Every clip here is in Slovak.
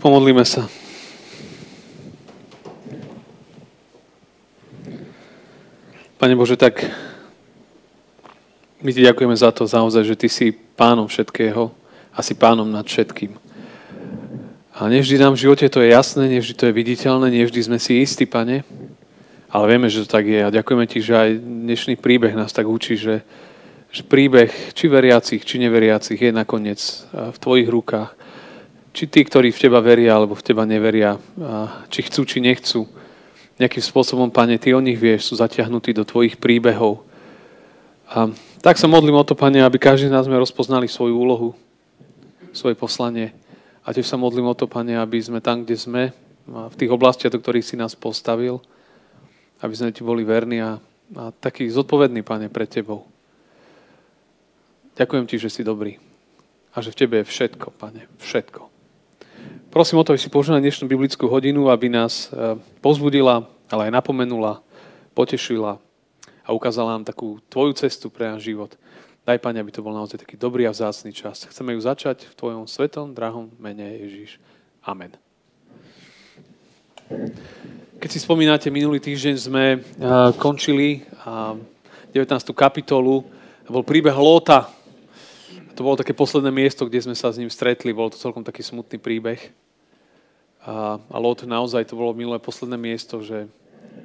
Pomodlíme sa. Pane Bože, tak my ti ďakujeme za to naozaj, že ty si pánom všetkého a si pánom nad všetkým. A nevždy nám v živote to je jasné, nevždy to je viditeľné, nevždy sme si istí, pane, ale vieme, že to tak je. A ďakujeme ti, že aj dnešný príbeh nás tak učí, že, že príbeh či veriacich, či neveriacich je nakoniec v tvojich rukách. Či tí, ktorí v teba veria, alebo v teba neveria, či chcú, či nechcú, nejakým spôsobom, Pane, Ty o nich vieš, sú zatiahnutí do Tvojich príbehov. A tak sa modlím o to, Pane, aby každý z nás sme rozpoznali svoju úlohu, svoje poslanie. A tiež sa modlím o to, Pane, aby sme tam, kde sme, v tých oblastiach, do ktorých si nás postavil, aby sme Ti boli verní a, a taký zodpovedný, Pane, pred Tebou. Ďakujem Ti, že si dobrý a že v Tebe je všetko, Pane, všetko. Prosím o to, aby si použila dnešnú biblickú hodinu, aby nás e, pozbudila, ale aj napomenula, potešila a ukázala nám takú tvoju cestu pre náš život. Daj, Pane, aby to bol naozaj taký dobrý a vzácný čas. Chceme ju začať v Tvojom svetom, drahom mene Ježíš. Amen. Keď si spomínate, minulý týždeň sme e, končili 19. kapitolu. Bol príbeh Lóta, to bolo také posledné miesto, kde sme sa s ním stretli. Bol to celkom taký smutný príbeh. A, a Lot naozaj to bolo milé posledné miesto, že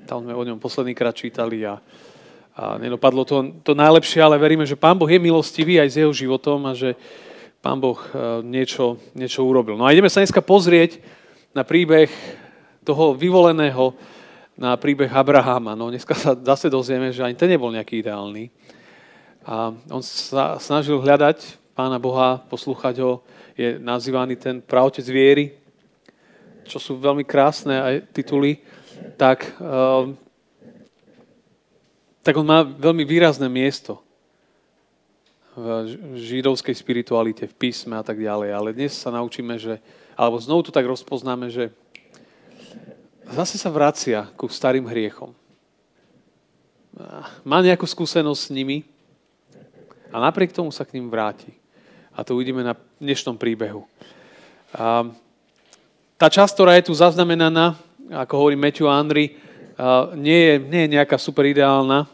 tam sme o ňom posledný krát čítali a, a nedopadlo to, to najlepšie, ale veríme, že Pán Boh je milostivý aj s jeho životom a že Pán Boh e, niečo, niečo urobil. No a ideme sa dneska pozrieť na príbeh toho vyvoleného, na príbeh Abraháma. No dneska sa zase dozvieme, že ani ten nebol nejaký ideálny. A on sa snažil hľadať Pána Boha, poslúchať ho, je nazývaný ten pravotec viery, čo sú veľmi krásne aj tituly, tak, uh, tak on má veľmi výrazné miesto v židovskej spiritualite, v písme a tak ďalej. Ale dnes sa naučíme, že, alebo znovu to tak rozpoznáme, že zase sa vracia ku starým hriechom. Má nejakú skúsenosť s nimi a napriek tomu sa k ním vráti. A to uvidíme na dnešnom príbehu. A tá časť, ktorá je tu zaznamenaná, ako hovorí Matthew Andri, nie je, nie je nejaká super ideálna.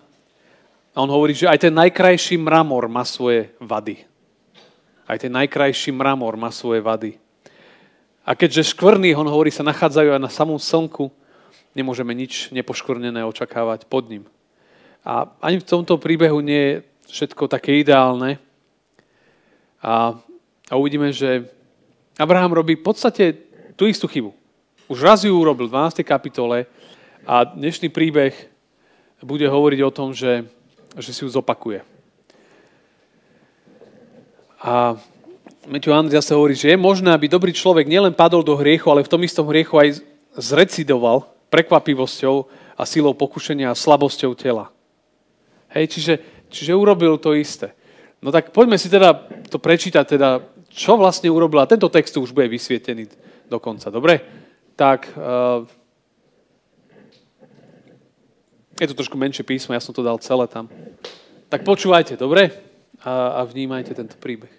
A on hovorí, že aj ten najkrajší mramor má svoje vady. Aj ten najkrajší mramor má svoje vady. A keďže škvrny, on hovorí, sa nachádzajú aj na samom slnku, nemôžeme nič nepoškvrnené očakávať pod ním. A ani v tomto príbehu nie je všetko také ideálne. A, a uvidíme, že Abraham robí v podstate tú istú chybu. Už raz ju urobil v 12. kapitole a dnešný príbeh bude hovoriť o tom, že, že si ju zopakuje. A Matthew Andri zase hovorí, že je možné, aby dobrý človek nielen padol do hriechu, ale v tom istom hriechu aj zrecidoval prekvapivosťou a silou pokušenia a slabosťou tela. Hej, čiže, čiže urobil to isté. No tak poďme si teda to prečítať, teda, čo vlastne urobil. A tento text už bude vysvietený do konca. Dobre? Tak uh, je to trošku menšie písmo, ja som to dal celé tam. Tak počúvajte, dobre? A, a vnímajte tento príbeh.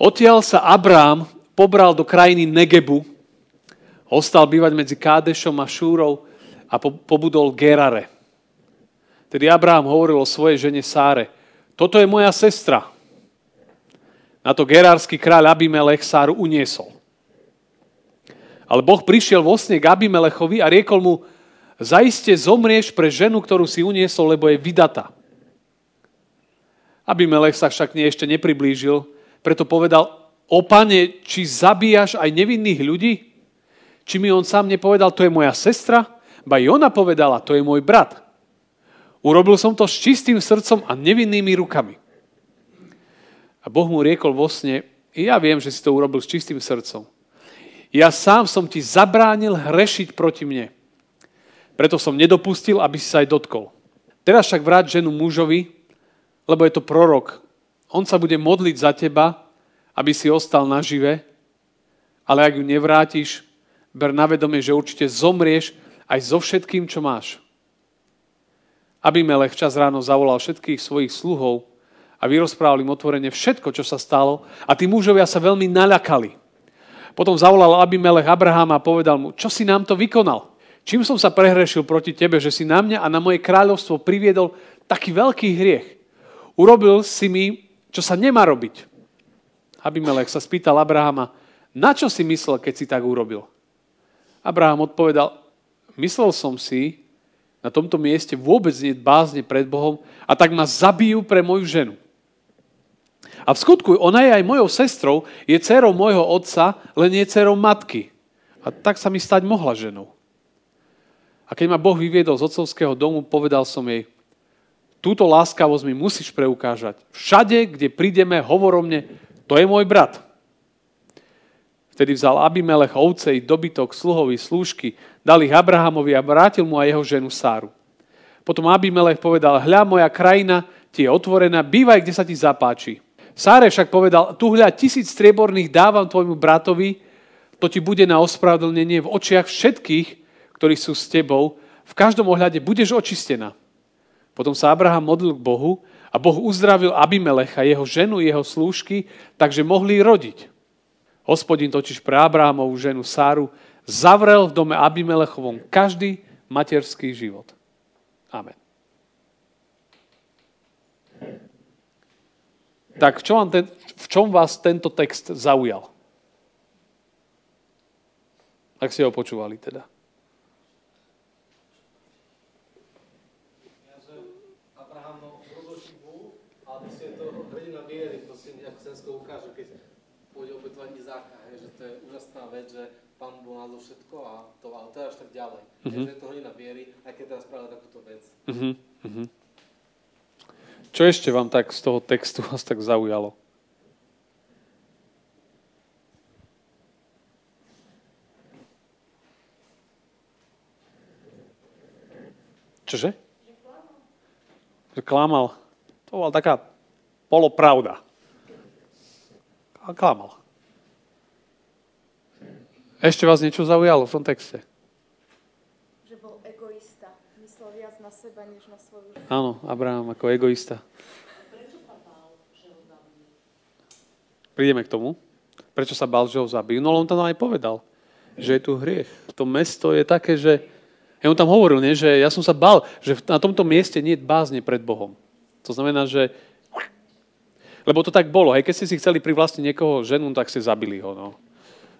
Odtiaľ sa Abrám pobral do krajiny Negebu, ostal bývať medzi Kádešom a Šúrou a po, pobudol Gerare. Tedy Abrám hovoril o svojej žene Sáre – toto je moja sestra. Na to gerársky kráľ Abimelech Sáru uniesol. Ale Boh prišiel vo sne k Abimelechovi a riekol mu, zaiste zomrieš pre ženu, ktorú si uniesol, lebo je vydata. Abimelech sa však nie ešte nepriblížil, preto povedal, o pane, či zabíjaš aj nevinných ľudí? Či mi on sám nepovedal, to je moja sestra? Ba i ona povedala, to je môj brat. Urobil som to s čistým srdcom a nevinnými rukami. A Boh mu riekol vo sne, ja viem, že si to urobil s čistým srdcom. Ja sám som ti zabránil hrešiť proti mne. Preto som nedopustil, aby si sa aj dotkol. Teraz však vráť ženu mužovi, lebo je to prorok. On sa bude modliť za teba, aby si ostal nažive, ale ak ju nevrátiš, ber na vedomie, že určite zomrieš aj so všetkým, čo máš. Abimelech čas ráno zavolal všetkých svojich sluhov a vyrozprával im otvorene všetko, čo sa stalo a tí mužovia sa veľmi naľakali. Potom zavolal Abimelech Abrahama a povedal mu, čo si nám to vykonal? Čím som sa prehrešil proti tebe, že si na mňa a na moje kráľovstvo priviedol taký veľký hriech? Urobil si mi, čo sa nemá robiť. Abimelech sa spýtal Abrahama, na čo si myslel, keď si tak urobil? Abraham odpovedal, myslel som si, na tomto mieste vôbec nie bázne pred Bohom a tak ma zabijú pre moju ženu. A v skutku ona je aj mojou sestrou, je dcerou môjho otca, len nie dcerou matky. A tak sa mi stať mohla ženou. A keď ma Boh vyviedol z otcovského domu, povedal som jej, túto láskavosť mi musíš preukážať. Všade, kde prídeme, hovor o mne, to je môj brat. Vtedy vzal Abimelech ovce i dobytok, sluhovi, slúžky, dal ich Abrahamovi a vrátil mu aj jeho ženu Sáru. Potom Abimelech povedal, hľa, moja krajina ti je otvorená, bývaj, kde sa ti zapáči. Sáre však povedal, tu hľa tisíc strieborných dávam tvojmu bratovi, to ti bude na ospravedlnenie v očiach všetkých, ktorí sú s tebou, v každom ohľade budeš očistená. Potom sa Abraham modlil k Bohu a Boh uzdravil Abimelecha, jeho ženu, jeho slúžky, takže mohli rodiť. Hospodin totiž pre Abrahamovú ženu Sáru zavrel v dome Abimelechovom každý materský život. Amen. Tak v čom, vám ten, v čom vás tento text zaujal? Ak ste ho počúvali teda. vec, že Nás všetko a to, ale to až tak ďalej. Uh-huh. Takže je to hodina viery, aj keď teraz spravila takúto vec. Uh-huh. Čo ešte vám tak z toho textu vás tak zaujalo? Čože? Že klamal. To bola taká polopravda. A klamal. Ešte vás niečo zaujalo v tom texte? Že bol egoista. Myslel viac na seba, než na svoju ženu. Áno, Abraham ako egoista. Prečo sa bál, že ho zabijú? Prídeme k tomu. Prečo sa bál, že ho zabijú? No on tam aj povedal, že je tu hriech. To mesto je také, že... Ja on tam hovoril, nie, že ja som sa bál, že na tomto mieste nie je bázne pred Bohom. To znamená, že lebo to tak bolo. Hej, keď ste si chceli privlastniť niekoho ženu, tak ste zabili ho. No.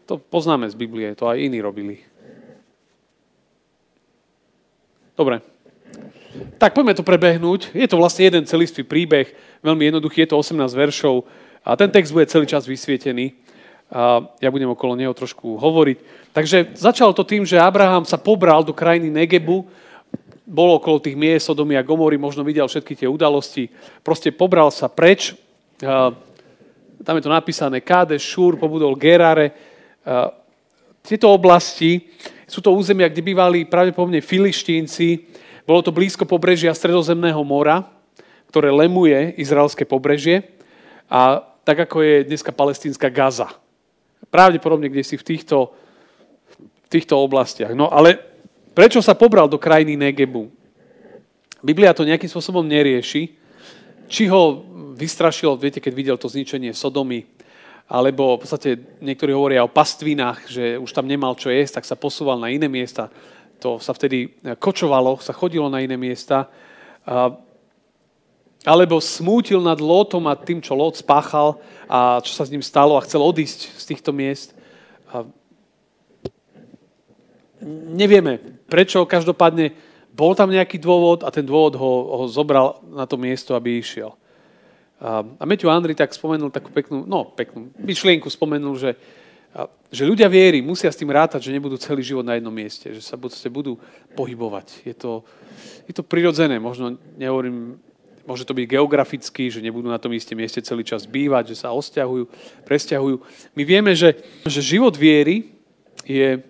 To poznáme z Biblie, to aj iní robili. Dobre. Tak poďme to prebehnúť. Je to vlastne jeden celistvý príbeh, veľmi jednoduchý, je to 18 veršov a ten text bude celý čas vysvietený. A ja budem okolo neho trošku hovoriť. Takže začalo to tým, že Abraham sa pobral do krajiny Negebu, bol okolo tých miest Sodomy a Gomory, možno videl všetky tie udalosti, proste pobral sa preč. Tam je to napísané Káde, Šúr, pobudol Gerare, tieto oblasti sú to územia, kde bývali pravdepodobne filištínci. Bolo to blízko pobrežia Stredozemného mora, ktoré lemuje izraelské pobrežie. A tak ako je dneska palestínska Gaza. Pravdepodobne, kde si v týchto, v týchto oblastiach. No ale prečo sa pobral do krajiny Negebu? Biblia to nejakým spôsobom nerieši. Či ho vystrašil, viete, keď videl to zničenie Sodomy, alebo v podstate niektorí hovoria o pastvinách, že už tam nemal čo jesť, tak sa posúval na iné miesta. To sa vtedy kočovalo, sa chodilo na iné miesta. Alebo smútil nad Lótom a tým, čo Lót spáchal a čo sa s ním stalo a chcel odísť z týchto miest. Nevieme prečo, každopádne bol tam nejaký dôvod a ten dôvod ho, ho zobral na to miesto, aby išiel. A Matthew Andri tak spomenul takú peknú, no peknú myšlienku, spomenul, že, že ľudia viery musia s tým rátať, že nebudú celý život na jednom mieste, že sa budú pohybovať. Je to, je to prirodzené, možno nehovorím, môže to byť geograficky, že nebudú na tom istom mieste celý čas bývať, že sa osťahujú, presťahujú. My vieme, že, že život viery je,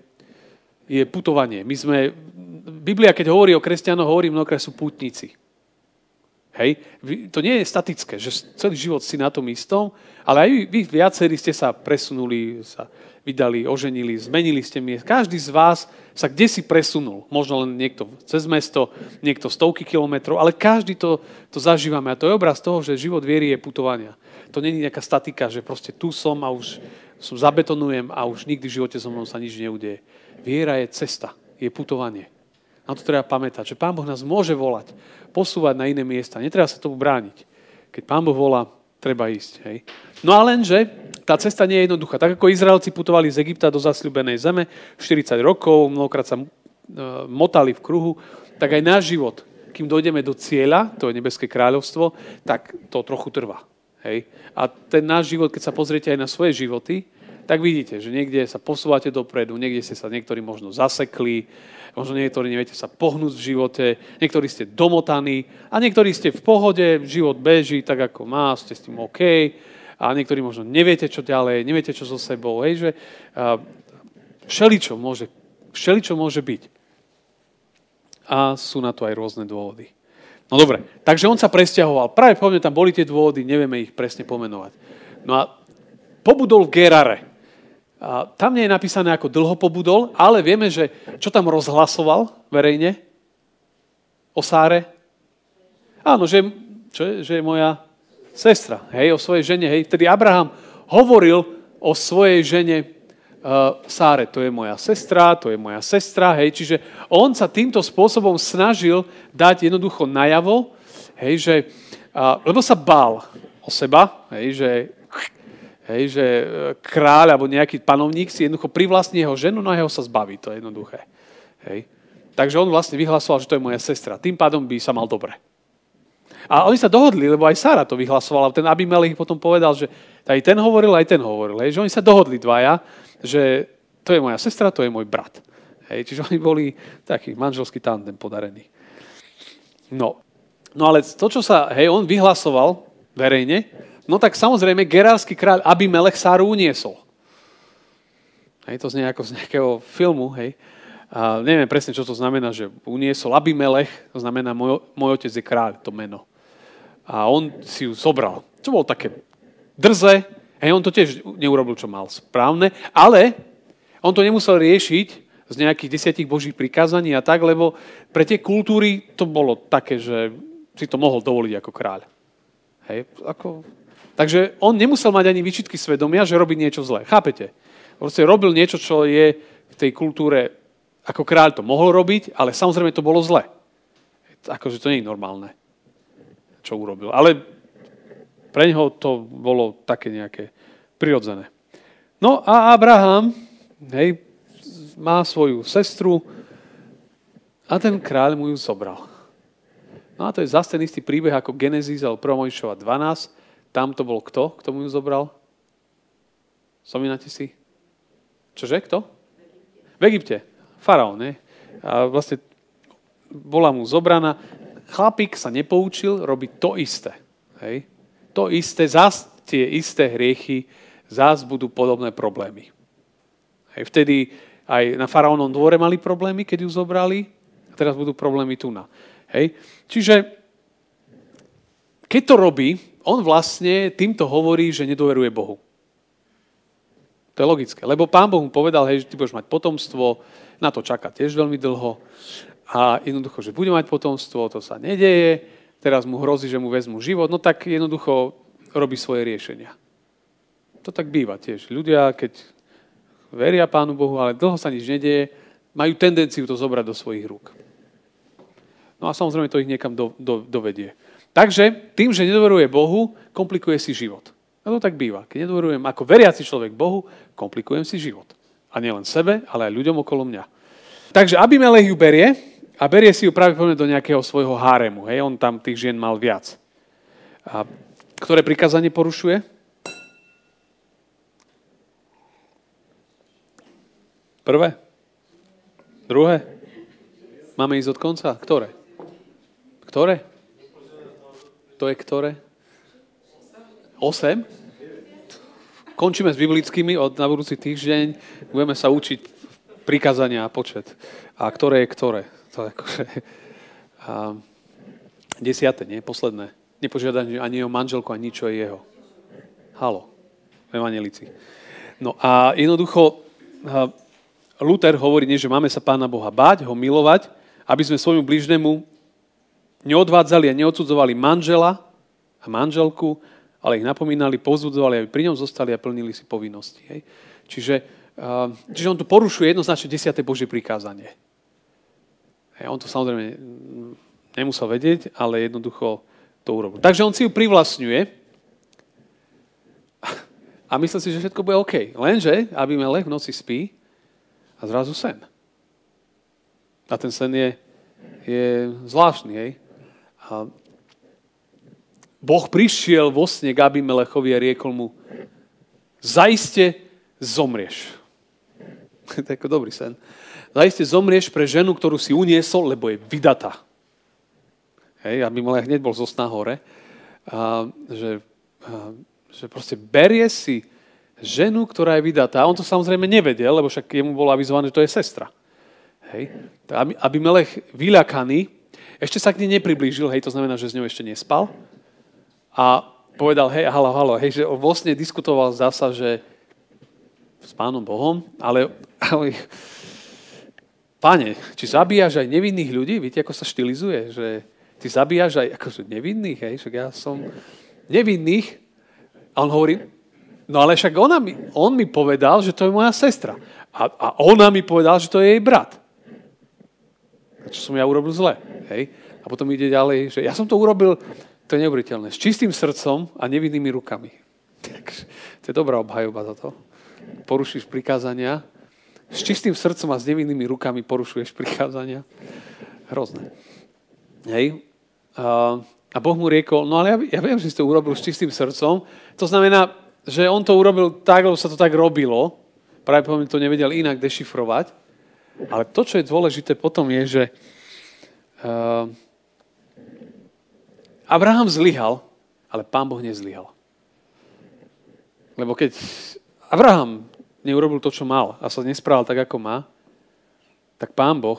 je putovanie. My sme, Biblia, keď hovorí o kresťanoch, hovorí mnohokrát sú putníci. Hej? To nie je statické, že celý život si na tom istom, ale aj vy viacerí ste sa presunuli, sa vydali, oženili, zmenili ste miest. Každý z vás sa kde si presunul. Možno len niekto cez mesto, niekto stovky kilometrov, ale každý to, to zažívame. A to je obraz toho, že život viery je putovania. To není nejaká statika, že proste tu som a už som zabetonujem a už nikdy v živote so mnou sa nič neudeje. Viera je cesta, je putovanie. Na to treba pamätať, že Pán Boh nás môže volať, posúvať na iné miesta. Netreba sa tomu brániť. Keď Pán Boh volá, treba ísť. Hej. No a lenže tá cesta nie je jednoduchá. Tak ako Izraelci putovali z Egypta do zasľubenej zeme 40 rokov, mnohokrát sa e, motali v kruhu, tak aj náš život, kým dojdeme do cieľa, to je nebeské kráľovstvo, tak to trochu trvá. Hej. A ten náš život, keď sa pozriete aj na svoje životy, tak vidíte, že niekde sa posúvate dopredu, niekde ste sa niektorí možno zasekli, možno niektorí neviete sa pohnúť v živote, niektorí ste domotaní a niektorí ste v pohode, život beží tak, ako má, ste s tým OK a niektorí možno neviete, čo ďalej, neviete, čo so sebou, hej, že uh, všeličo môže, všeličo môže byť. A sú na to aj rôzne dôvody. No dobre, takže on sa presťahoval. Práve povedme, tam boli tie dôvody, nevieme ich presne pomenovať. No a pobudol v Gerare. A tam nie je napísané, ako dlho pobudol, ale vieme, že čo tam rozhlasoval verejne o Sáre. Áno, že, čo je, že je moja sestra, hej, o svojej žene. Hej. Vtedy Abraham hovoril o svojej žene uh, Sáre. To je moja sestra, to je moja sestra. Hej. Čiže on sa týmto spôsobom snažil dať jednoducho najavo, hej, že, uh, lebo sa bál o seba, hej, že Hej, že e, kráľ alebo nejaký panovník si jednoducho privlastní jeho ženu, no a jeho sa zbaví. To je jednoduché. Hej. Takže on vlastne vyhlasoval, že to je moja sestra. Tým pádom by sa mal dobre. A oni sa dohodli, lebo aj Sara to vyhlasovala. Ten Abimelech potom povedal, že aj ten hovoril, aj ten hovoril. Hej, že oni sa dohodli dvaja, že to je moja sestra, to je môj brat. Hej, čiže oni boli taký manželský tandem podarený. No. no ale to, čo sa, hej, on vyhlasoval verejne, No tak samozrejme, gerársky kráľ Abimelech Sáru uniesol. Hej, to znie ako z nejakého filmu, hej. A neviem presne, čo to znamená, že uniesol Abimelech, to znamená, môj, môj otec je kráľ, to meno. A on si ju zobral. Čo bolo také drze, hej, on to tiež neurobil, čo mal správne, ale on to nemusel riešiť z nejakých desiatich božích prikázaní a tak, lebo pre tie kultúry to bolo také, že si to mohol dovoliť ako kráľ. Hej, ako Takže on nemusel mať ani výčitky svedomia, že robí niečo zlé. Chápete? Proste robil niečo, čo je v tej kultúre, ako kráľ to mohol robiť, ale samozrejme to bolo zlé. Akože to nie je normálne, čo urobil. Ale pre neho to bolo také nejaké prirodzené. No a Abraham hej, má svoju sestru a ten kráľ mu ju zobral. No a to je zase ten istý príbeh ako Genesis alebo 1. 12, tam to bol kto? Kto mu ju zobral? Spomínate si? Čože? Kto? V Egypte. Faraón, ne? A vlastne bola mu zobraná. Chlapík sa nepoučil robiť to isté. Hej? To isté, zás tie isté hriechy, zás budú podobné problémy. Hej? Vtedy aj na faraónom dvore mali problémy, keď ju zobrali, a teraz budú problémy tu na. Hej? Čiže keď to robí, on vlastne týmto hovorí, že nedôveruje Bohu. To je logické. Lebo pán Boh mu povedal, hej, že ty budeš mať potomstvo, na to čaká tiež veľmi dlho. A jednoducho, že bude mať potomstvo, to sa nedeje, teraz mu hrozí, že mu vezmu život, no tak jednoducho robí svoje riešenia. To tak býva tiež. Ľudia, keď veria Pánu Bohu, ale dlho sa nič nedeje, majú tendenciu to zobrať do svojich rúk. No a samozrejme to ich niekam do, do, dovedie. Takže tým, že nedôveruje Bohu, komplikuje si život. A to tak býva. Keď nedôverujem ako veriaci človek Bohu, komplikujem si život. A nielen sebe, ale aj ľuďom okolo mňa. Takže Abimelech ju berie a berie si ju práve do nejakého svojho háremu. Hej, on tam tých žien mal viac. A ktoré prikázanie porušuje? Prvé? Druhé? Máme ísť od konca? Ktoré? Ktoré? To je ktoré? 8? Končíme s biblickými od na budúci týždeň. Budeme sa učiť prikázania a počet. A ktoré je ktoré. To je akože... A, desiate, nie? Posledné. Nepožiadať ani jeho manželku, ani čo je jeho. Halo. Evanelici. No a jednoducho Luther hovorí, nie, že máme sa Pána Boha báť, ho milovať, aby sme svojmu blížnemu neodvádzali a neodsudzovali manžela a manželku, ale ich napomínali, povzbudzovali, aby pri ňom zostali a plnili si povinnosti. Hej. Čiže, uh, čiže on tu porušuje jednoznačne 10. Božie prikázanie. Hej, on to samozrejme nemusel vedieť, ale jednoducho to urobil. Takže on si ju privlastňuje a myslí si, že všetko bude OK. Lenže Abimelech v noci spí a zrazu sen. A ten sen je, je zvláštny. Hej? Boh prišiel vo sne k Abimelechovi a riekol mu, zaiste zomrieš. to je dobrý sen. Zaiste zomrieš pre ženu, ktorú si uniesol, lebo je vydatá. Hej, Abimelech hneď bol zo sna hore. A, že, a, že proste berie si ženu, ktorá je vydatá. On to samozrejme nevedel, lebo však jemu bolo avizované, že to je sestra. Hej. Aby Melech vyľakaný, ešte sa k nej nepriblížil, hej, to znamená, že s ňou ešte nespal. A povedal, hej, halo, halo, hej, že vlastne diskutoval, zdá sa, že s pánom Bohom, ale, ale páne, či zabíjaš aj nevinných ľudí? Viete, ako sa štilizuje, že ty zabíjaš aj akože nevinných, hej, však ja som nevinných. A on hovorí, no ale však ona mi, on mi povedal, že to je moja sestra. A, a ona mi povedal, že to je jej brat čo som ja urobil zle. Hej? A potom ide ďalej, že ja som to urobil, to je neuveriteľné, s čistým srdcom a nevinnými rukami. Takže, to je dobrá obhajoba za to. Porušíš prikázania, s čistým srdcom a s nevinnými rukami porušuješ prikázania. Hrozné. Hej? A, a Boh mu riekol, no ale ja, ja viem, že si to urobil s čistým srdcom. To znamená, že on to urobil tak, lebo sa to tak robilo. Poviem, to nevedel inak dešifrovať. Ale to, čo je dôležité potom je, že uh, Abraham zlyhal, ale pán Boh nezlyhal. Lebo keď Abraham neurobil to, čo mal a sa nesprával tak, ako má, tak pán Boh,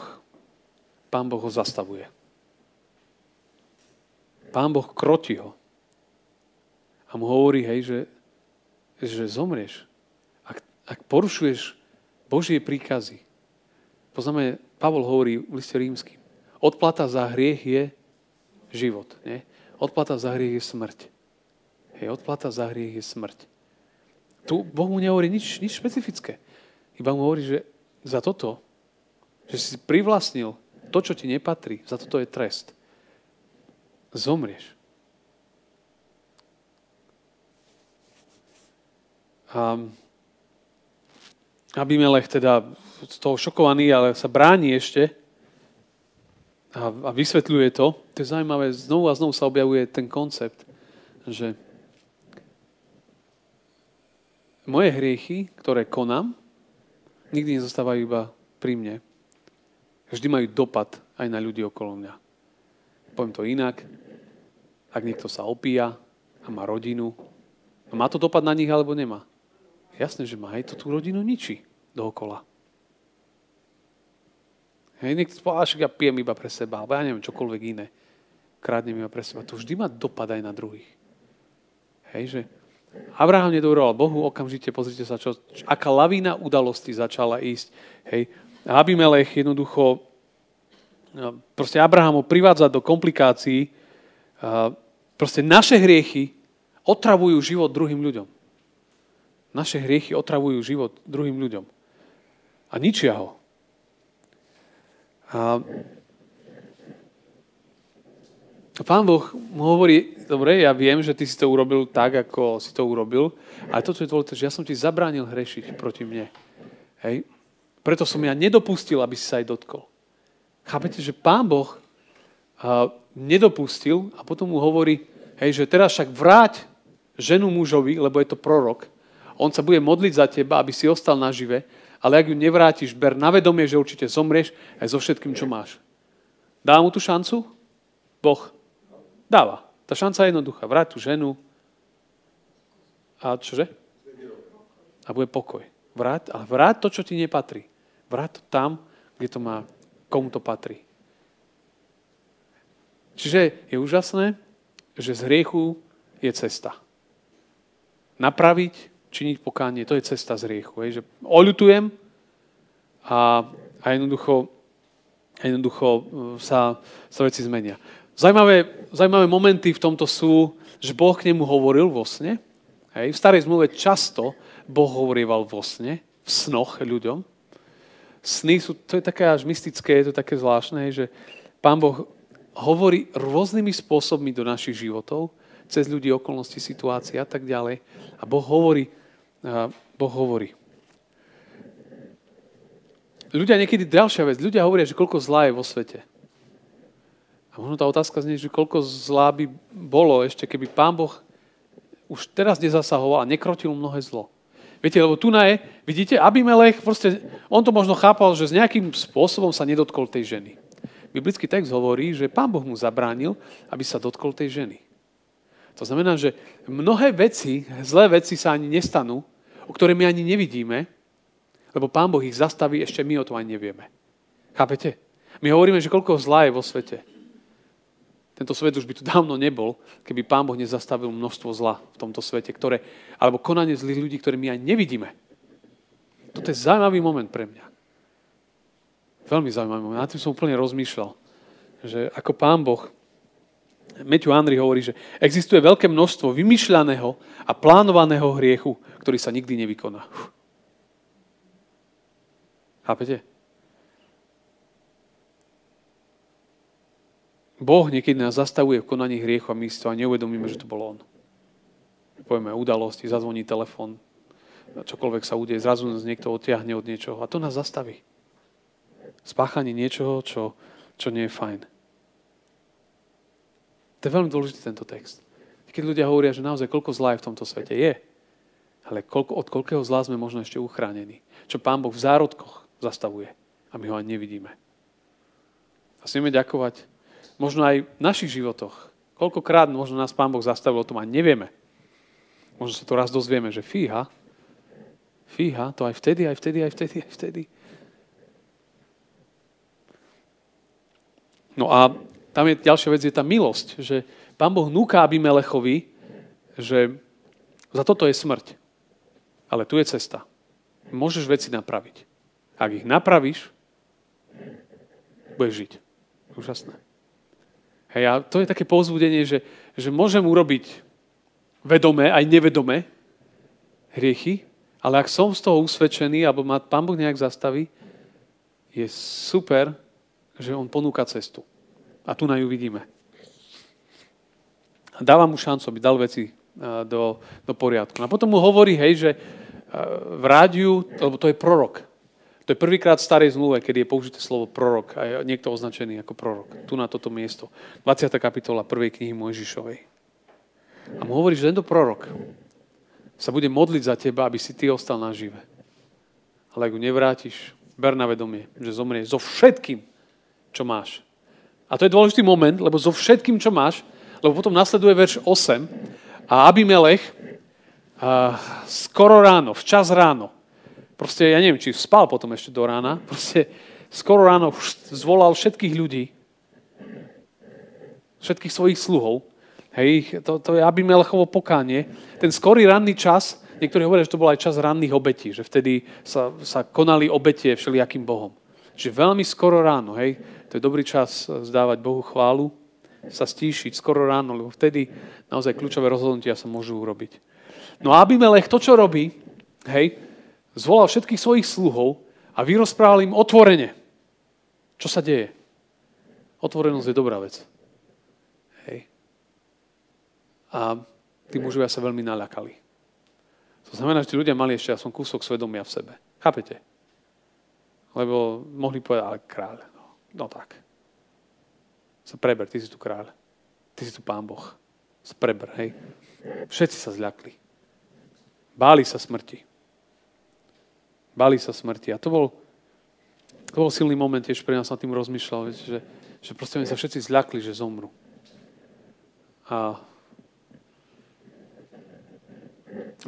pán Boh ho zastavuje. Pán Boh kroti ho. A mu hovorí, hej, že, že zomrieš. Ak, ak porušuješ Božie príkazy, Poznáme, Pavol hovorí v liste rímským. Odplata za hriech je život. Nie? Odplata za hriech je smrť. Hej, odplata za hriech je smrť. Tu Boh mu nehovorí nič, nič špecifické. Iba mu hovorí, že za toto, že si privlastnil to, čo ti nepatrí, za toto je trest. Zomrieš. A Abimelech teda z toho šokovaný, ale sa bráni ešte a, a vysvetľuje to. To je zaujímavé, znovu a znovu sa objavuje ten koncept, že moje hriechy, ktoré konám, nikdy nezostávajú iba pri mne. Vždy majú dopad aj na ľudí okolo mňa. Poviem to inak. Ak niekto sa opíja a má rodinu, má to dopad na nich alebo nemá? Jasné, že má. Aj to tú rodinu ničí dookola. Hej, niekto povedal, ja pijem iba pre seba, alebo ja neviem, čokoľvek iné. Krádnem iba pre seba. To vždy má dopad aj na druhých. Hej, že Abraham nedoroval Bohu, okamžite pozrite sa, čo, aká lavína udalosti začala ísť. Hej. Abimelech jednoducho no, proste Abraham ho privádza do komplikácií. Proste naše hriechy otravujú život druhým ľuďom. Naše hriechy otravujú život druhým ľuďom. A ničia ho. A Pán Boh mu hovorí, dobre, ja viem, že ty si to urobil tak, ako si to urobil, ale toto je dôležité, že ja som ti zabránil hrešiť proti mne. Hej? Preto som ja nedopustil, aby si sa aj dotkol. Chápete, že Pán Boh nedopustil a potom mu hovorí, hej, že teraz však vráť ženu mužovi, lebo je to prorok. On sa bude modliť za teba, aby si ostal nažive ale ak ju nevrátiš, ber na vedomie, že určite zomrieš aj so všetkým, čo máš. Dá mu tú šancu? Boh. Dáva. Tá šanca je jednoduchá. Vráť tú ženu. A čože? A bude pokoj. Vráť, ale vráť to, čo ti nepatrí. Vráť to tam, kde to má, komu to patrí. Čiže je úžasné, že z hriechu je cesta. Napraviť činiť pokánie, to je cesta z riechu. Hej, že oľutujem a, a jednoducho, jednoducho e, sa, sa veci zmenia. Zajímavé, zajímavé momenty v tomto sú, že Boh k nemu hovoril vo sne. Hej. V starej zmluve často Boh hovorieval vo sne, v snoch ľuďom. Sny sú, to je také až mystické, je to také zvláštne, že Pán Boh hovorí rôznymi spôsobmi do našich životov, cez ľudí, okolnosti, situácie a tak ďalej. A Boh hovorí, boh hovorí. Ľudia niekedy, ďalšia vec, ľudia hovoria, že koľko zlá je vo svete. A možno tá otázka znie, že koľko zlá by bolo ešte, keby Pán Boh už teraz nezasahoval a nekrotil mnohé zlo. Viete, lebo tu na je, vidíte, Abimelech, proste, on to možno chápal, že s nejakým spôsobom sa nedotkol tej ženy. Biblický text hovorí, že Pán Boh mu zabránil, aby sa dotkol tej ženy. To znamená, že mnohé veci, zlé veci sa ani nestanú, o ktoré my ani nevidíme, lebo Pán Boh ich zastaví, ešte my o to ani nevieme. Chápete? My hovoríme, že koľko zlá je vo svete. Tento svet už by tu dávno nebol, keby Pán Boh nezastavil množstvo zla v tomto svete, ktoré, alebo konanie zlých ľudí, ktoré my aj nevidíme. Toto je zaujímavý moment pre mňa. Veľmi zaujímavý moment. Na tým som úplne rozmýšľal, že ako Pán Boh, Matthew Henry hovorí, že existuje veľké množstvo vymyšľaného a plánovaného hriechu, ktorý sa nikdy nevykoná. Chápete? Boh niekedy nás zastavuje v konaní hriechu a my si to aj neuvedomíme, že to bol On. Povieme udalosti, zazvoní telefón, čokoľvek sa udeje, zrazu nás niekto odtiahne od niečoho a to nás zastaví. Spáchanie niečoho, čo, čo nie je fajn. To je veľmi dôležitý tento text. Keď ľudia hovoria, že naozaj koľko zla je v tomto svete, je. Ale koľko, od koľkého zla sme možno ešte uchránení. Čo Pán Boh v zárodkoch zastavuje a my ho ani nevidíme. A smieme ďakovať možno aj v našich životoch. Koľkokrát možno nás Pán Boh zastavil o tom a nevieme. Možno sa to raz dozvieme, že fíha, fíha, to aj vtedy, aj vtedy, aj vtedy, aj vtedy. No a tam je ďalšia vec, je tá milosť, že Pán Boh núka Abimelechovi, že za toto je smrť. Ale tu je cesta. Môžeš veci napraviť. Ak ich napravíš, budeš žiť. Úžasné. Hej, a to je také povzbudenie, že, že môžem urobiť vedomé, aj nevedomé hriechy, ale ak som z toho usvedčený, alebo ma Pán Boh nejak zastaví, je super, že On ponúka cestu. A tu na ju vidíme. Dáva mu šancu, aby dal veci do, do poriadku. A potom mu hovorí, hej, že v rádiu, lebo to je prorok, to je prvýkrát v starej zmluve, kedy je použité slovo prorok a je niekto označený ako prorok. Tu na toto miesto. 20. kapitola 1. knihy Mojžišovej. A mu hovorí, že tento prorok sa bude modliť za teba, aby si ty ostal nažive. Ale ak ho nevrátiš, ber na vedomie, že zomrie so všetkým, čo máš. A to je dôležitý moment, lebo so všetkým, čo máš, lebo potom nasleduje verš 8 a Abimelech a skoro ráno, včas ráno, proste, ja neviem, či spal potom ešte do rána, proste skoro ráno zvolal všetkých ľudí, všetkých svojich sluhov, hej, to, to je Abimelechovo pokánie, ten skorý ranný čas, niektorí hovoria, že to bol aj čas ranných obetí, že vtedy sa, sa konali obetie všelijakým Bohom. Že veľmi skoro ráno, hej, to je dobrý čas zdávať Bohu chválu, sa stíšiť skoro ráno, lebo vtedy naozaj kľúčové rozhodnutia sa môžu urobiť. No a Abimelech to, čo robí, hej, zvolal všetkých svojich sluhov a vyrozprával im otvorene, čo sa deje. Otvorenosť je dobrá vec. Hej. A tí mužovia sa veľmi naľakali. To znamená, že tí ľudia mali ešte aspoň kúsok svedomia v sebe. Chápete? Lebo mohli povedať, ale kráľ, no, tak. Sa preber, ty si tu kráľ. Ty si tu pán Boh. Sa preber, hej. Všetci sa zľakli. Báli sa smrti. Bali sa smrti. A to bol, to bol silný moment, tiež pre nás na tým rozmýšľal, že, že proste sa všetci zľakli, že zomru. A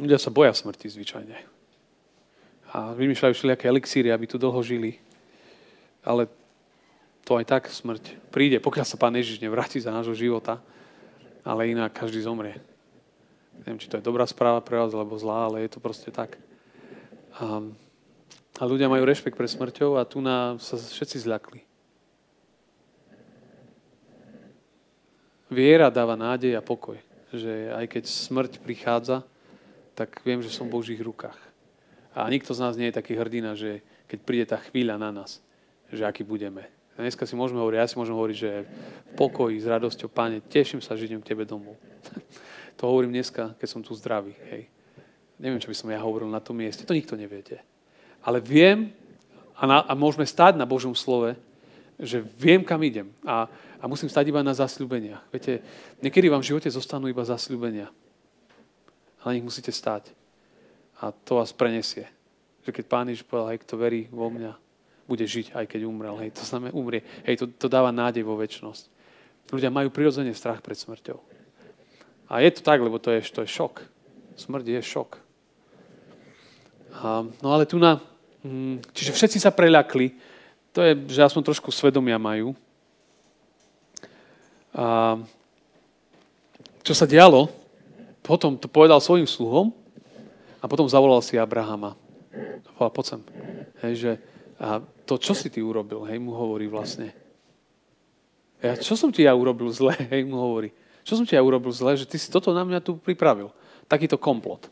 ľudia sa boja smrti zvyčajne. A vymýšľajú všelijaké elixíry, aby tu dlho žili. Ale to aj tak smrť príde, pokiaľ sa Pán Ježiš nevráti za nášho života, ale inak každý zomrie. Neviem, či to je dobrá správa pre vás, alebo zlá, ale je to proste tak. Um, a ľudia majú rešpekt pre smrťou a tu na sa všetci zľakli. Viera dáva nádej a pokoj. Že aj keď smrť prichádza, tak viem, že som v Božích rukách. A nikto z nás nie je taký hrdina, že keď príde tá chvíľa na nás, že aký budeme. A dneska si môžeme hovoriť, ja si môžem hovoriť, že v pokoji, s radosťou, páne, teším sa, že idem k tebe domov. to hovorím dneska, keď som tu zdravý. Hej. Neviem, čo by som ja hovoril na tom mieste, to nikto neviete. Ale viem a, na, a môžeme stáť na Božom slove, že viem, kam idem. A a musím stať iba na zasľúbenia. Viete, niekedy vám v živote zostanú iba zasľúbenia. Ale nich musíte stať. A to vás prenesie. Že keď Pán Ježiš povedal, hej, kto verí vo mňa, bude žiť, aj keď umrel. Hej, to znamená umrie. Hej, to, to dáva nádej vo väčšnosť. Ľudia majú prirodzene strach pred smrťou. A je to tak, lebo to je, to je šok. Smrť je šok. A, no ale tu na... Hm, čiže všetci sa preľakli. To je, že aspoň trošku svedomia majú. A čo sa dialo, potom to povedal svojim sluhom a potom zavolal si Abrahama. Povedal, poď sem. Hej, že, a to, čo si ty urobil, hej, mu hovorí vlastne. Ja, čo som ti ja urobil zle, hej, mu hovorí. Čo som ti ja urobil zle, že ty si toto na mňa tu pripravil. Takýto komplot.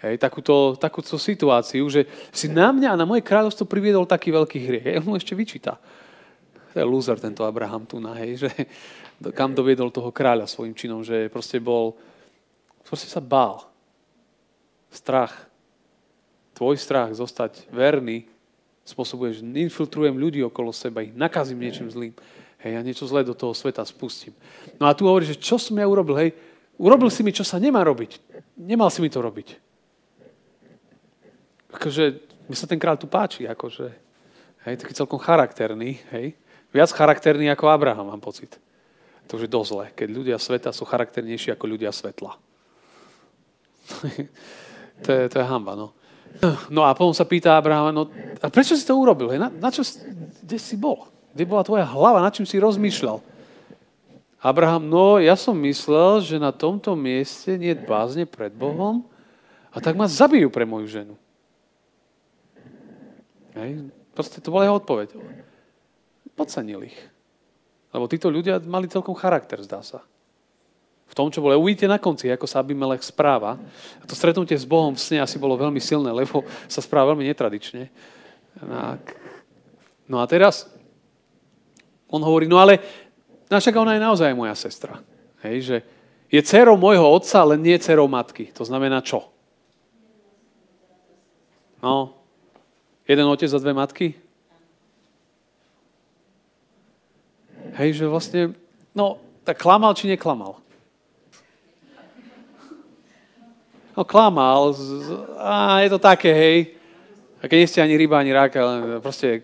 Hej, takúto, takúto situáciu, že si na mňa a na moje kráľovstvo priviedol taký veľký hriech. Hej, on mu ešte vyčíta. To je loser, tento Abraham tu na, hej, že kam doviedol toho kráľa svojim činom, že proste bol, proste sa bál. Strach. Tvoj strach zostať verný spôsobuje, že infiltrujem ľudí okolo seba, ich nakazím niečím zlým. Hej, ja niečo zlé do toho sveta spustím. No a tu hovorí, že čo som ja urobil? Hej, urobil si mi, čo sa nemá robiť. Nemal si mi to robiť. Akože, mi sa ten kráľ tu páči, akože, hej, taký celkom charakterný, hej. Viac charakterný ako Abraham, mám pocit. To už je dosť zle, keď ľudia sveta sú charakternejší ako ľudia svetla. to, je, to je hamba, no. No a potom sa pýta Abraham, no a prečo si to urobil? Na, na čo, kde si bol? Kde bola tvoja hlava? Na čím si rozmýšľal? Abraham, no ja som myslel, že na tomto mieste nie je bázne pred Bohom a tak ma zabijú pre moju ženu. Hej. Proste to bola jeho odpoveď. Podcenil ich. Lebo títo ľudia mali celkom charakter, zdá sa. V tom, čo bolo. Uvidíte na konci, ako sa Abimelech správa. A to stretnutie s Bohom v sne asi bolo veľmi silné, lebo sa správa veľmi netradične. No a teraz on hovorí, no ale však ona je naozaj moja sestra. Hej, že je dcerou môjho otca, ale nie dcerou matky. To znamená čo? No, jeden otec a dve matky? Hej, že vlastne, no, tak klamal či neklamal? No, klamal. A je to také, hej. A keď nie ste ani ryba, ani rák, ale proste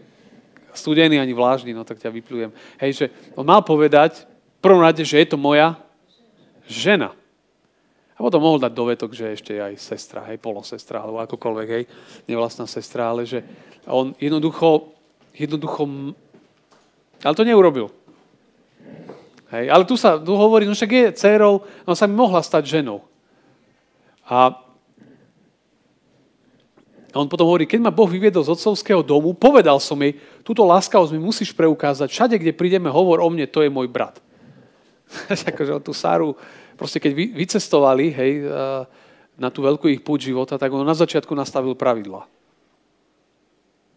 studený, ani vlážny, no tak ťa vyplujem. Hej, že on mal povedať v prvom rade, že je to moja žena. A potom mohol dať dovetok, že ešte aj sestra, hej, polosestra, alebo akokoľvek, hej, nevlastná sestra, ale že on jednoducho, jednoducho, ale to neurobil. Hej, ale tu sa tu hovorí, no však je dcerou, no sa mi mohla stať ženou. A on potom hovorí, keď ma Boh vyviedol z otcovského domu, povedal som jej, túto láskavosť mi musíš preukázať, všade, kde prídeme, hovor o mne, to je môj brat. akože tú Sáru, proste keď vycestovali, hej, na tú veľkú ich púť života, tak on na začiatku nastavil pravidla.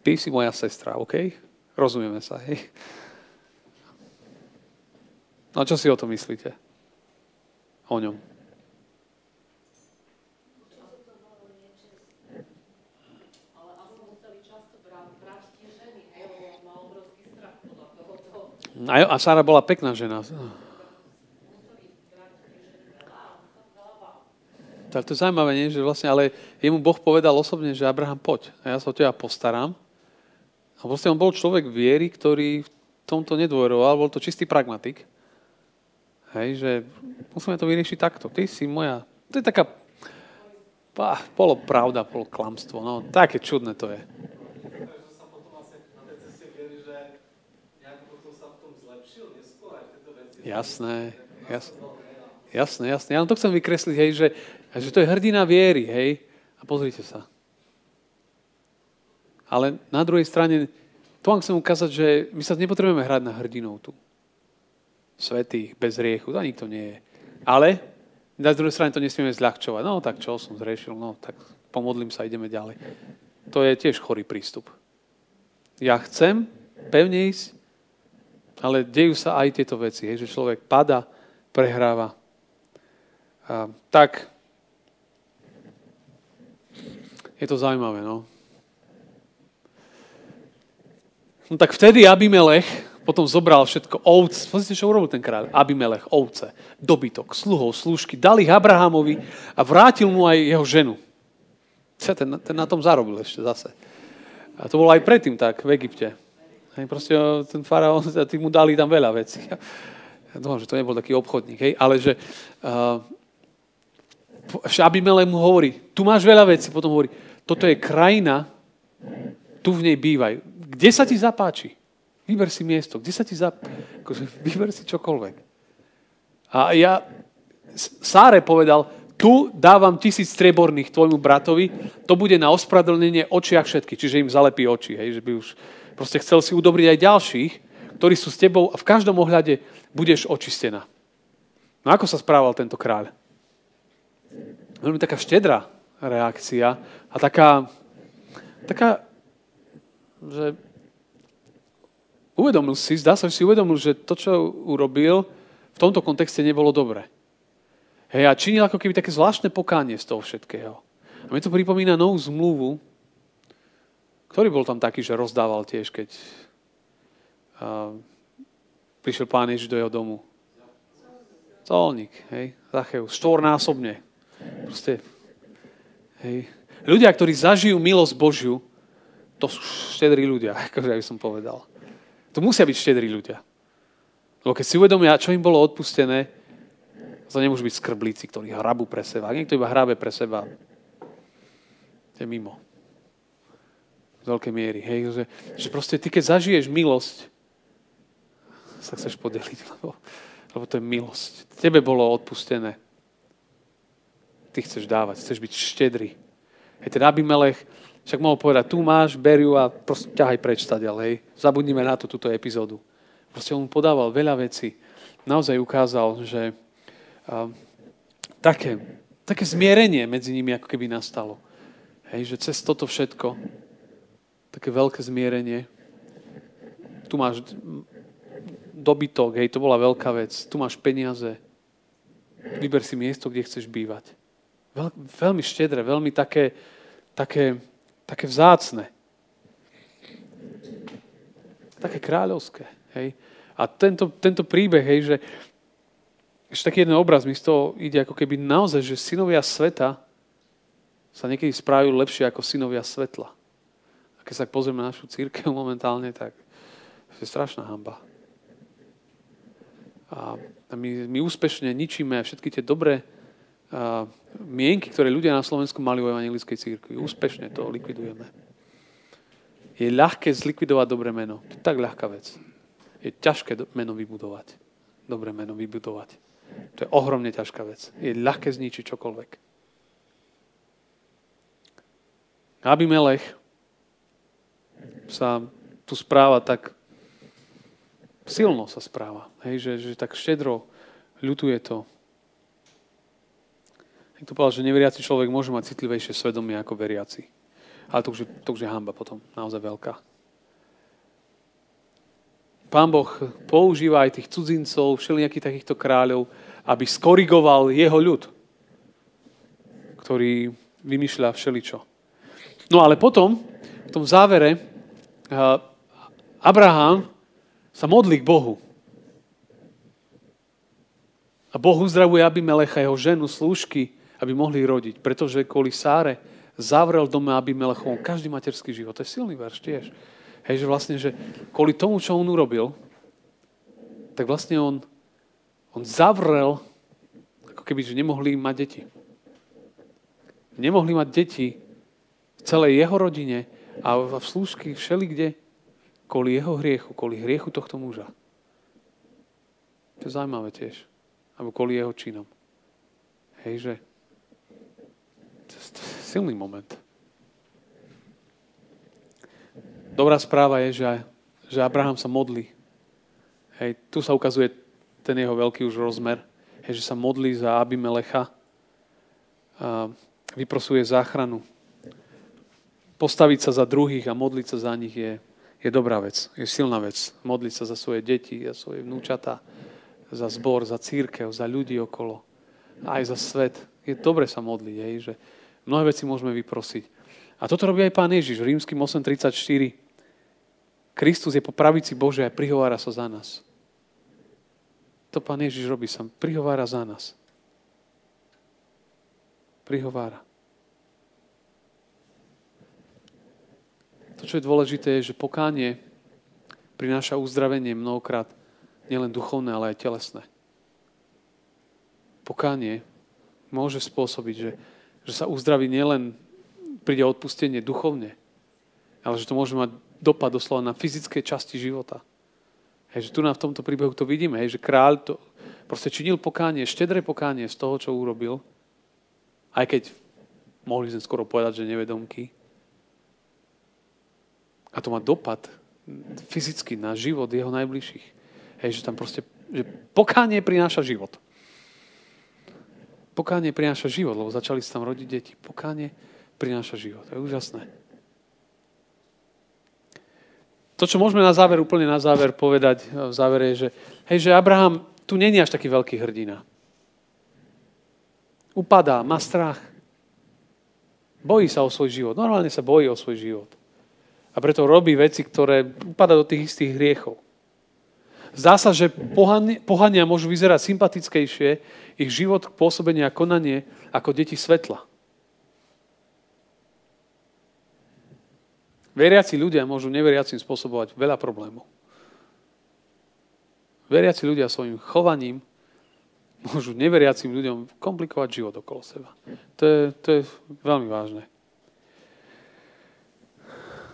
Ty si moja sestra, OK? Rozumieme sa, hej? No čo si o to myslíte? O ňom. A Sára bola pekná žena. Tak to je zaujímavé, nie? že vlastne, ale jemu Boh povedal osobne, že Abraham, poď, a ja sa o teba postaram. A vlastne on bol človek viery, ktorý v tomto nedôveroval, bol to čistý pragmatik. Hej, že musíme to vyriešiť takto. Ty si moja... To je taká polopravda, poloklamstvo. No, také čudné to je. Jasné, jasné. Jasné. Ja to chcem vykresliť, hej, že, že to je hrdina viery, hej. A pozrite sa. Ale na druhej strane, to vám chcem ukázať, že my sa nepotrebujeme hrať na hrdinov tu. svetý, bez riechu, to nikto nie je. Ale na druhej strane to nesmieme zľahčovať. No tak čo som zrešil, no tak pomodlím sa, ideme ďalej. To je tiež chorý prístup. Ja chcem pevne ísť, ale dejú sa aj tieto veci, hej, že človek pada, prehráva. A, tak je to zaujímavé, no. No tak vtedy Abimelech potom zobral všetko ovce. Pozrite, čo urobil ten kráľ. Abimelech, ovce, dobytok, sluhov, služky. Dal ich Abrahamovi a vrátil mu aj jeho ženu. Ten, ten na tom zarobil ešte zase. A to bolo aj predtým tak v Egypte. Hej, proste ten faraón, tí mu dali tam veľa vecí. Ja dúfam, že to nebol taký obchodník, hej, ale že uh, Abimelech mu hovorí, tu máš veľa vecí, potom hovorí, toto je krajina, tu v nej bývaj. Kde sa ti zapáči? Vyber si miesto, kde sa ti zap... Akože, vyber si čokoľvek. A ja Sáre povedal, tu dávam tisíc streborných tvojmu bratovi, to bude na ospravedlnenie očiach všetkých, čiže im zalepí oči, hej, že by už proste chcel si udobriť aj ďalších, ktorí sú s tebou a v každom ohľade budeš očistená. No ako sa správal tento kráľ? Veľmi taká štedrá reakcia a taká, taká že uvedomil si, zdá sa, že si uvedomil, že to, čo urobil, v tomto kontexte nebolo dobre. Hej, a činil ako keby také zvláštne pokánie z toho všetkého. A mi to pripomína novú zmluvu, ktorý bol tam taký, že rozdával tiež, keď uh, prišiel pán Ježiš do jeho domu. Colník, hej, Zacheus, štvornásobne. Proste, hej. Ľudia, ktorí zažijú milosť Božiu, to sú štedrí ľudia, akože by som povedal. To musia byť štedrí ľudia. Lebo keď si uvedomia, čo im bolo odpustené, to nemôžu byť skrblíci, ktorí hrabú pre seba. Niekto iba hrabe pre seba, to je mimo. Veľkej miery. Hej? Že, že proste ty, keď zažiješ milosť, sa chceš podeliť, lebo, lebo to je milosť. Tebe bolo odpustené. Ty chceš dávať, chceš byť štedrý. Hej, ten Abimelech, však mohol povedať, tu máš, beriu a proste ťahaj preč stadiaľ, hej. Zabudnime na to, túto epizódu. Proste on podával veľa vecí. Naozaj ukázal, že uh, také, také zmierenie medzi nimi ako keby nastalo. Hej, že cez toto všetko, také veľké zmierenie, tu máš dobytok, hej, to bola veľká vec, tu máš peniaze, vyber si miesto, kde chceš bývať. Veľ, veľmi štedré, veľmi také, také také vzácne. Také kráľovské. Hej. A tento, tento príbeh, hej, že ešte taký jeden obraz mi z toho ide ako keby naozaj, že synovia sveta sa niekedy správajú lepšie ako synovia svetla. Keď sa pozrieme na našu církev momentálne, tak to je strašná hamba. A my, my úspešne ničíme všetky tie dobré uh, mienky, ktoré ľudia na Slovensku mali o evangelickej církvi. Úspešne to likvidujeme. Je ľahké zlikvidovať dobré meno. To je tak ľahká vec. Je ťažké meno vybudovať. Dobré meno vybudovať. To je ohromne ťažká vec. Je ľahké zničiť čokoľvek. Melech sa tu správa tak silno sa správa. Hej, že, že tak štedro ľutuje to, to povedal, že neveriaci človek môže mať citlivejšie svedomie ako veriaci. Ale to už, je, to už je hamba potom, naozaj veľká. Pán Boh používa aj tých cudzincov, všelijakých takýchto kráľov, aby skorigoval jeho ľud, ktorý vymýšľa všeličo. No ale potom, v tom závere, Abraham sa modlí k Bohu. A Boh uzdravuje Abimelecha, jeho ženu, slúžky, aby mohli rodiť. Pretože kvôli Sáre zavrel doma Abimelechom každý materský život. To je silný verš tiež. Hej, že vlastne, že kvôli tomu, čo on urobil, tak vlastne on, on zavrel, ako keby, že nemohli mať deti. Nemohli mať deti v celej jeho rodine a v slúžky všelikde kvôli jeho hriechu, kvôli hriechu tohto muža. To je zaujímavé tiež. Alebo kvôli jeho činom. Hej, že silný moment. Dobrá správa je, že, že Abraham sa modlí. Hej, tu sa ukazuje ten jeho veľký už rozmer, hej, že sa modlí za Abimelecha, a vyprosuje záchranu. Postaviť sa za druhých a modliť sa za nich je, je dobrá vec, je silná vec. Modliť sa za svoje deti, za svoje vnúčata, za zbor, za církev, za ľudí okolo, aj za svet. Je dobre sa modliť, hej, že mnohé veci môžeme vyprosiť. A toto robí aj pán Ježiš, rímským 8.34. Kristus je po pravici Bože a prihovára sa za nás. To pán Ježiš robí, sa prihovára za nás prihovára. To, čo je dôležité, je, že pokánie prináša uzdravenie mnohokrát nielen duchovné, ale aj telesné. Pokánie môže spôsobiť, že, že sa uzdraví nielen príde odpustenie duchovne, ale že to môže mať dopad doslova na fyzické časti života. Hej, že tu na v tomto príbehu to vidíme, hej, že kráľ to proste činil pokánie, štedré pokánie z toho, čo urobil aj keď mohli sme skoro povedať, že nevedomky. A to má dopad fyzicky na život jeho najbližších. Hej, že tam proste, že pokánie prináša život. Pokánie prináša život, lebo začali sa tam rodiť deti. Pokánie prináša život. To je úžasné. To, čo môžeme na záver, úplne na záver povedať v závere je, že, hej, že Abraham tu není až taký veľký hrdina upadá, má strach. Bojí sa o svoj život. Normálne sa bojí o svoj život. A preto robí veci, ktoré upadá do tých istých hriechov. Zdá sa, že pohania môžu vyzerať sympatickejšie, ich život, pôsobenie a konanie ako deti svetla. Veriaci ľudia môžu neveriacim spôsobovať veľa problémov. Veriaci ľudia svojim chovaním môžu neveriacim ľuďom komplikovať život okolo seba. To je, to je veľmi vážne.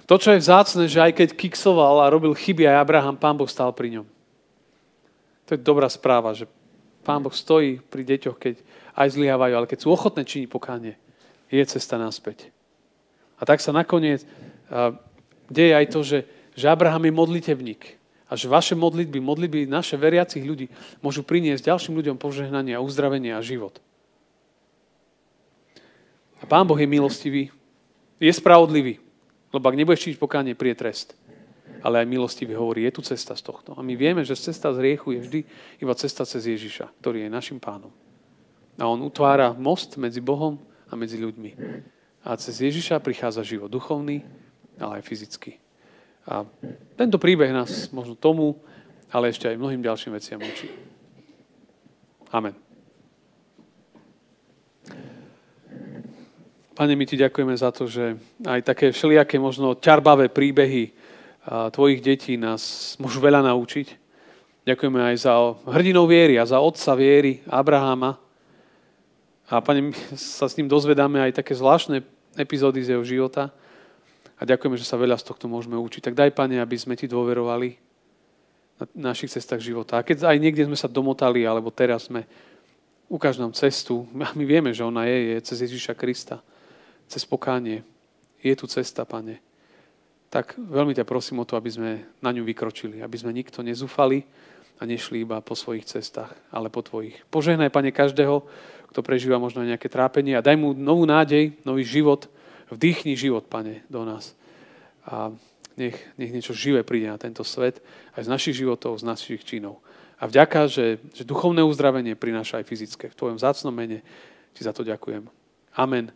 To, čo je vzácne, že aj keď kiksoval a robil chyby, aj Abraham, pán Boh stál pri ňom. To je dobrá správa, že pán Boh stojí pri deťoch, keď aj zlyhávajú, ale keď sú ochotné činiť pokánie, je cesta naspäť. A tak sa nakoniec deje aj to, že, že Abraham je modlitevník. A že vaše modlitby, modlitby naše veriacich ľudí môžu priniesť ďalším ľuďom požehnanie a uzdravenie a život. A Pán Boh je milostivý, je spravodlivý, lebo ak nebudeš čiť pokánie, príde trest. Ale aj milostivý hovorí, je tu cesta z tohto. A my vieme, že cesta z riechu je vždy iba cesta cez Ježiša, ktorý je našim pánom. A on utvára most medzi Bohom a medzi ľuďmi. A cez Ježiša prichádza život duchovný, ale aj fyzický. A tento príbeh nás možno tomu, ale ešte aj mnohým ďalším veciam učí. Amen. Pane, my ti ďakujeme za to, že aj také všelijaké možno ťarbavé príbehy tvojich detí nás môžu veľa naučiť. Ďakujeme aj za hrdinou viery a za otca viery Abraháma. A pane, my sa s ním dozvedáme aj také zvláštne epizódy z jeho života. A ďakujeme, že sa veľa z tohto môžeme učiť. Tak daj, Pane, aby sme Ti dôverovali na našich cestách života. A keď aj niekde sme sa domotali, alebo teraz sme, ukáž nám cestu. A my vieme, že ona je, je cez Ježiša Krista. Cez pokánie. Je tu cesta, Pane. Tak veľmi ťa prosím o to, aby sme na ňu vykročili. Aby sme nikto nezúfali a nešli iba po svojich cestách, ale po Tvojich. Požehnaj, Pane, každého, kto prežíva možno nejaké trápenie a daj mu novú nádej, nový život, Vdýchni život, Pane, do nás. A nech, nech niečo živé príde na tento svet, aj z našich životov, z našich činov. A vďaka, že, že duchovné uzdravenie prináša aj fyzické. V Tvojom zácnom mene Ti za to ďakujem. Amen.